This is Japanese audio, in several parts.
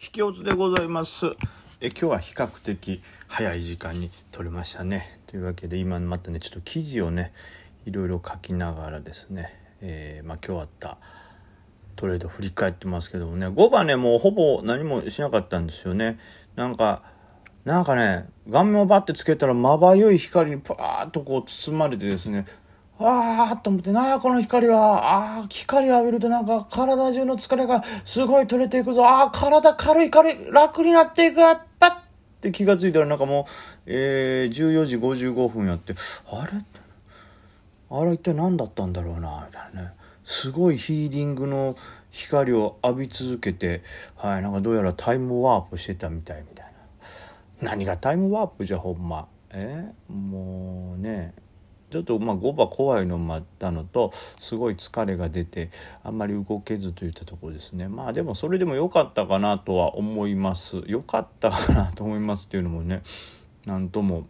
引き落ちでございます。え今日は比較的早い時間に撮れましたね。というわけで今またねちょっと記事をねいろいろ書きながらですね、えー、まあ、今日あったトレード振り返ってますけどもね。5番ねもうほぼ何もしなかったんですよね。なんかなんかね顔面をバッてつけたらまばゆい光にパーッとこう包まれてですねああと思って、なあ、この光は、ああ、光を浴びるとなんか体中の疲れがすごい取れていくぞ。ああ、体軽い軽い、楽になっていく。パッって気がついたらなんかもう、えー、14時55分やって、あれ？あれ一体何だったんだろうな、みたいなね。すごいヒーリングの光を浴び続けて、はい、なんかどうやらタイムワープしてたみたいみたいな。何がタイムワープじゃほんま。え？もうね。ちょっとまあ5番怖いのもあったのとすごい疲れが出てあんまり動けずといったところですね。まあでもそれでも良かったかなとは思います。良かったかなと思いますっていうのもね何とも、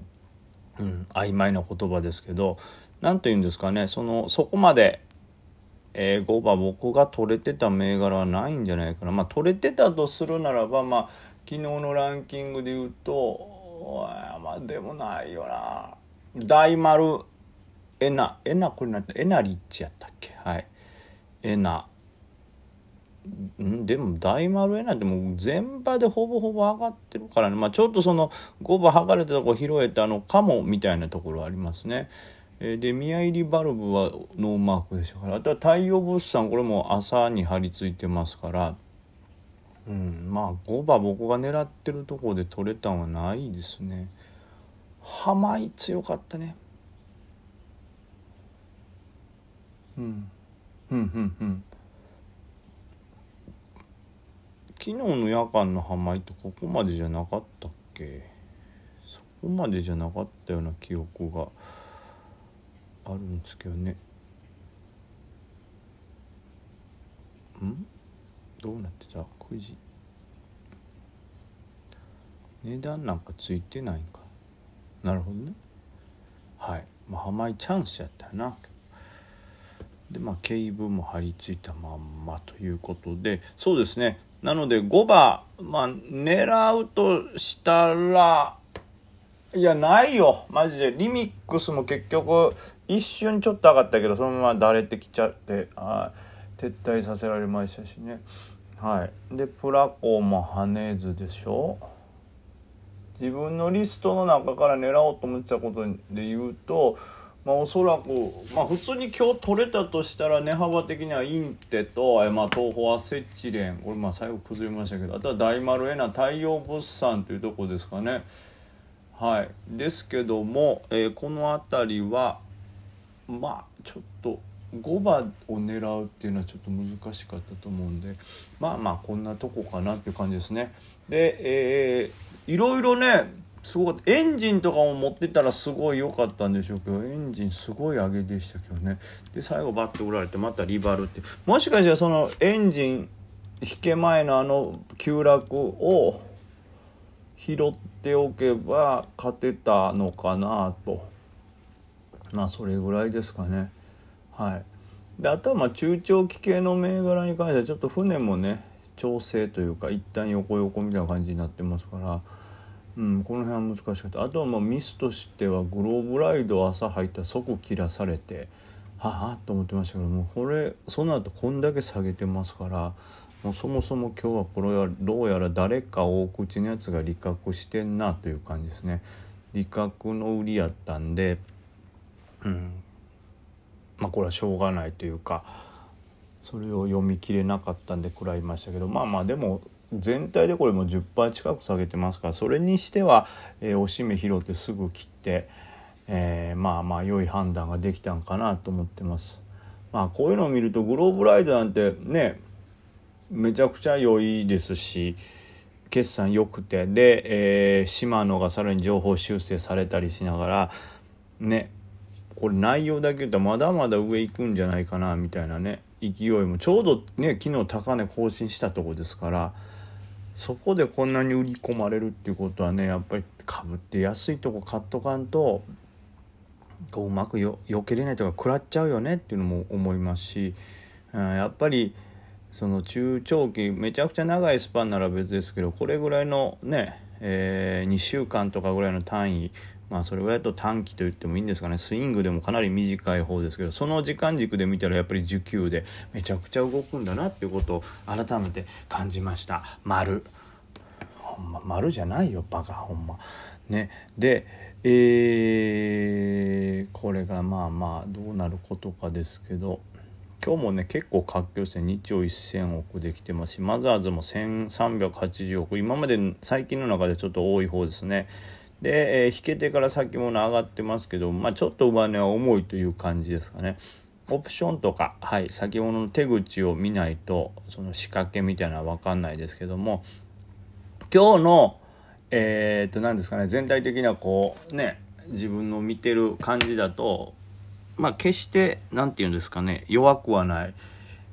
うん、曖昧な言葉ですけど何と言うんですかねそのそこまで、えー、5番僕が取れてた銘柄はないんじゃないかな。まあ取れてたとするならばまあ昨日のランキングで言うとまあでもないよな。大丸エナエナこれなんてエナリッチやったっけ？はい。エナ。ん？でも大丸エナでも全場でほぼほぼ上がってるからね。まあちょっとその5番剥がれたとこ拾えたのカモみたいなところありますね。で宮入りバルブはノーマークでしたから。あとは太陽物産これも朝に張り付いてますから。うんまあ5番僕が狙ってるとこで取れたんはないですね。ハマイ強かったね。うん。うんうんうん。昨日の夜間のハマイってここまでじゃなかったっけ？そこまでじゃなかったような記憶があるんですけどね。うん？どうなってた？9時値段なんかついてないんか。なるほどね。はい。まあハマイチャンスやったよな。でまあ警部も張り付いたまんまということでそうですね。なので5番まあ狙うとしたらいやないよ。マジで。リミックスも結局一瞬ちょっと上がったけどそのままだれてきちゃってあ撤退させられましたしね。はい。でプラコも跳ねずでしょ。自分のリストの中から狙おうと思ってたことで言うとまあ、おそらく、まあ、普通に今日取れたとしたら値幅的にはインテと、えまあ、東宝アセチレンこれまあ最後崩れましたけどあとは大丸エナ太陽物産というとこですかね。はい、ですけども、えー、この辺りはまあちょっと5番を狙うっていうのはちょっと難しかったと思うんでまあまあこんなとこかなっていう感じですね。で、えー、いろいろねすごかった。エンジンとかも持ってたらすごい良かったんでしょうけどエンジンすごい上げでしたけどね。で最後バッて折られてまたリバルって。もしかしたらそのエンジン引け前のあの急落を拾っておけば勝てたのかなと。まあそれぐらいですかね。はい。であとはまあ中長期系の銘柄に関してはちょっと船もね調整というか一旦横横みたいな感じになってますからうん、この辺は難しかった。あとはもうミスとしてはグローブライド朝入ったら即切らされてはあ？と思ってましたけどもこれその後こんだけ下げてますからもうそもそも今日はこれはどうやら誰か大口のやつが利確してんなという感じですね。利確の売りやったんでうん。まあこれはしょうがないというかそれを読み切れなかったんで食らいましたけどまあまあでも全体でこれも10%近く下げてますからそれにしては、えー、おしめ拾ってすぐ切って、えー、まあまあ良い判断ができたんかなと思ってます。まあこういうのを見るとグローブライドなんてねめちゃくちゃ良いですし決算良くてで、えー、島野がさらに情報修正されたりしながらねこれ内容だけ言うとまだまだ上行くんじゃないかなみたいなね勢いもちょうどね昨日高値更新したとこですから。そこでこんなに売り込まれるっていうことはねやっぱり株って安いとこ買っとかんとこううまくよ避けれないとか食らっちゃうよねっていうのも思いますし、うん、やっぱりその中長期めちゃくちゃ長いスパンなら別ですけどこれぐらいのね、えー、2週間とかぐらいの単位まあそれぐらいと短期と言ってもいいんですかね。スイングでもかなり短い方ですけどその時間軸で見たらやっぱり受給でめちゃくちゃ動くんだなっていうことを改めて感じました。丸。ほんま丸じゃないよバカほんま。ね。でえー、これがまあまあどうなることかですけど今日もね結構活況して日曜1000億できてますしマザーズも1380億。今まで最近の中でちょっと多い方ですね。で、えー、引けてから先物上がってますけど、まあ、ちょっと上値は重いという感じですかね。オプションとか、はい、先物の手口を見ないとその仕掛けみたいなのは分かんないですけども今日のえー、っと何ですかね全体的なこうね自分の見てる感じだとまあ決して何て言うんですかね弱くはない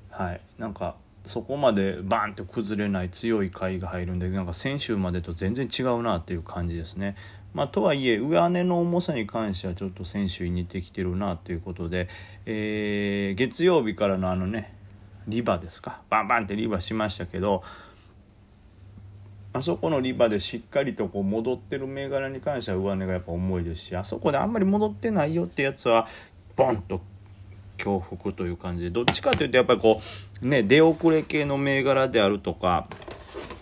はいなんかそこまでバーンと崩れない強い買いが入るんでなんか先週までと全然違うなっていう感じですね。まあ、とはいえ上値の重さに関してはちょっと先週に似てきてるなということで、えー、月曜日からのあのねリバですかバンバンってリバしましたけどあそこのリバでしっかりとこう戻ってる銘柄に関しては上値がやっぱ重いですしあそこであんまり戻ってないよってやつはボンと重複という感じでどっちかというとやっぱりこうね出遅れ系の銘柄であるとか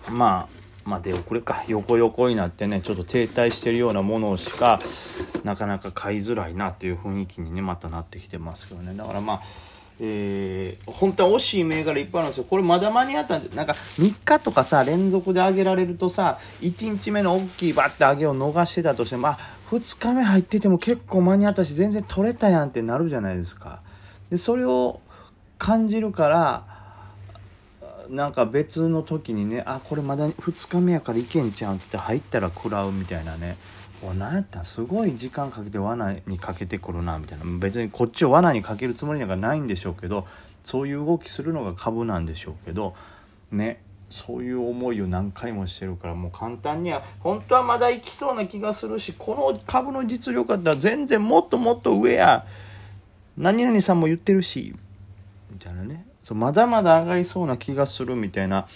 まあまあ出遅れか横横になってねちょっと停滞してるようなものしかなかなか買いづらいなっていう雰囲気にねまたなってきてますけどね。だからまあえー、本当は惜しい銘柄いっぱいあるんですよ。これまだ間に合ったんでなんか3日とかさ連続で上げられるとさ1日目の大きいバッて上げを逃してたとしてもあ2日目入ってても結構間に合ったし全然取れたやんってなるじゃないですか。でそれを感じるからなんか別の時にねあこれまだ2日目やからいけんちゃうんって入ったら食らうみたいなね。お何やったん？すごい時間かけて罠にかけてくるなみたいな。別にこっちを罠にかけるつもりなんかないんでしょうけどそういう動きするのが株なんでしょうけどね。そういう思いを何回もしてるからもう簡単には本当はまだいきそうな気がするしこの株の実力だったら全然もっともっと上や何々さんも言ってるしみたいなねそうまだまだ上がりそうな気がするみたいな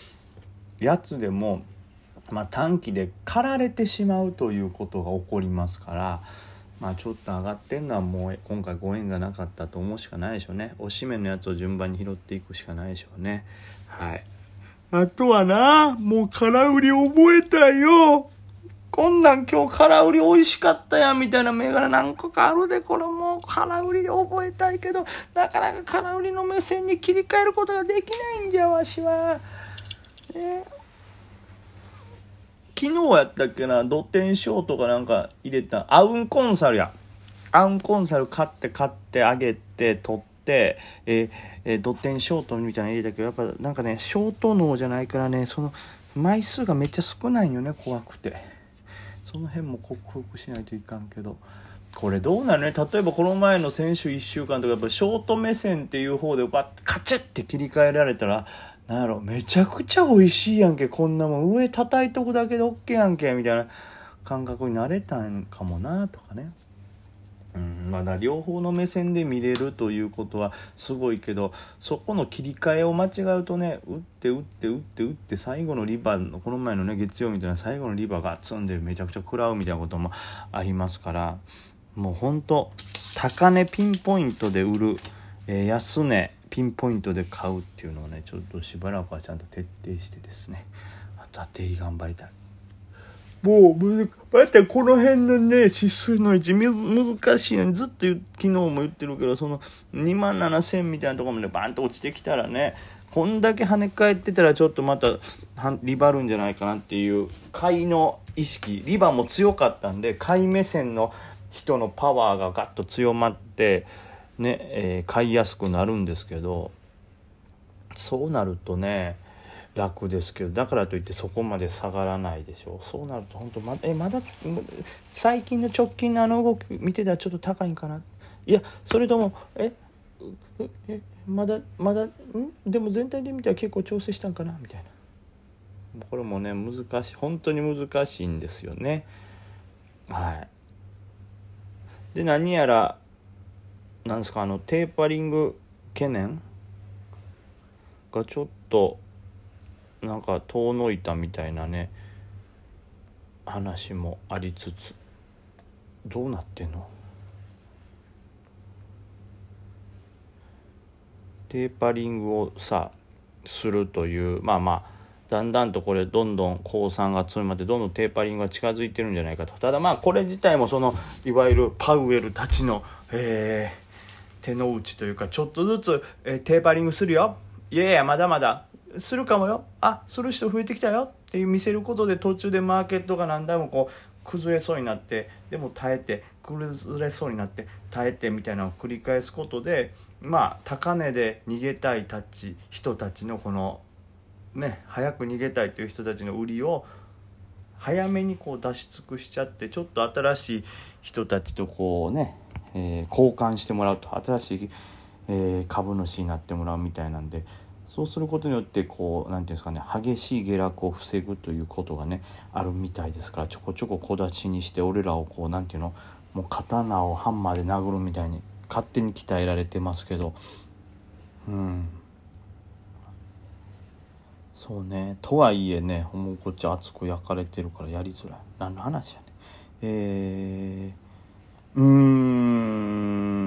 やつでも、まあ、短期で駆られてしまうということが起こりますから。まあちょっと上がってんのはもう今回ご縁がなかったと思うしかないでしょうね。おしめのやつを順番に拾っていくしかないでしょうね。はい。あとはな、もう空売り覚えたよ。こんなん今日空売り美味しかったやんみたいな銘柄何個かあるで、これもう空売りで覚えたいけど、なかなか空売りの目線に切り替えることができないんじゃ、わしは。ね、昨日やったっけな、ドテンショーとかなんか入れた、アウンコンサルや。アウンコンサル買って買ってあげて取って、え、えー、ドテンショートみたいなの入れたけど、やっぱなんかね、ショート脳じゃないからね、その枚数がめっちゃ少ないよね、怖くて。その辺も克服しないといかんけどこれどうなるね？例えばこの前の選手1週間とかやっぱショート目線っていう方でバッカチッて切り替えられたら何やろめちゃくちゃ美味しいやんけこんなもん上叩いとくだけで OK やんけみたいな感覚になれたんかもなとかね。うん、まだ両方の目線で見れるということはすごいけどそこの切り替えを間違うとね打って打って打って打って最後のリバーのこの前のね月曜みたいな最後のリバーが積んでめちゃくちゃ食らうみたいなこともありますからもうほんと高値ピンポイントで売る、えー、安値ピンポイントで買うっていうのをねちょっとしばらくはちゃんと徹底してですねあとは定義頑張りたい。もうまたこの辺のね指数の位置難しいのにずっと昨日も言ってるけどその2万7000みたいなところまでバンと落ちてきたらねこんだけ跳ね返ってたらちょっとまたリバるんじゃないかなっていう買いの意識リバも強かったんで買い目線の人のパワーがガッと強まってね、えー、買いやすくなるんですけどそうなるとね楽ですけどだからといってそこまで下がらないでしょう。そうなると本当まえまだ最近の直近のあの動き見てたらちょっと高いんかな？いやそれともええまだまだん？でも全体で見たら結構調整したんかな？みたいな。これもね難しい本当に難しいんですよね。はい。で何やらなんですかあのテーパリング懸念がちょっとなんか遠のいたみたいなね話もありつつどうなってんの？テーパリングをさするというまあまあだんだんとこれどんどん降参が強まってどんどんテーパリングが近づいてるんじゃないかと。ただまあこれ自体もそのいわゆるパウエルたちの、えー、手の内というかちょっとずつ、えー、テーパリングするよ。いやいやまだまだ。するかもよ。あする人増えてきたよ。って見せることで途中でマーケットが何台もこう崩れそうになってでも耐えて崩れそうになって耐えてみたいなのを繰り返すことでまあ高値で逃げたいたち人たちのこのね早く逃げたいという人たちの売りを早めにこう出し尽くしちゃってちょっと新しい人たちとこうね、えー、交換してもらうと新しい、えー、株主になってもらうみたいなんでそうすることによってこう何て言うんですかね激しい下落を防ぐということがねあるみたいですからちょこちょこ小立ちにして俺らをこう何て言うのもう刀をハンマーで殴るみたいに勝手に鍛えられてますけど。うん。そうね。とはいえねもうこっち熱く焼かれてるからやりづらい。何の話やねえー、うーん。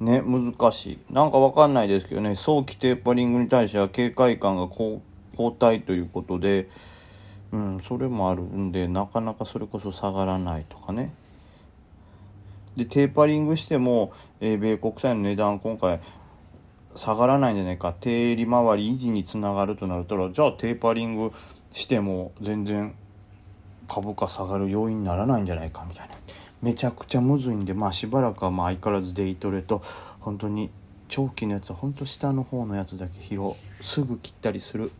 ね難しい。なんかわかんないですけどね早期テーパリングに対しては警戒感が後退ということでうんそれもあるんでなかなかそれこそ下がらないとかね。でテーパリングしても、えー、米国債の値段今回下がらないんじゃないか。低利回り維持につながるとなるとじゃあテーパリングしても全然株価下がる要因にならないんじゃないかみたいな。めちゃくちゃむずいんでまあしばらくはまあ相変わらずデイトレと本当に長期のやつは本当下の方のやつだけ拾うすぐ切ったりする。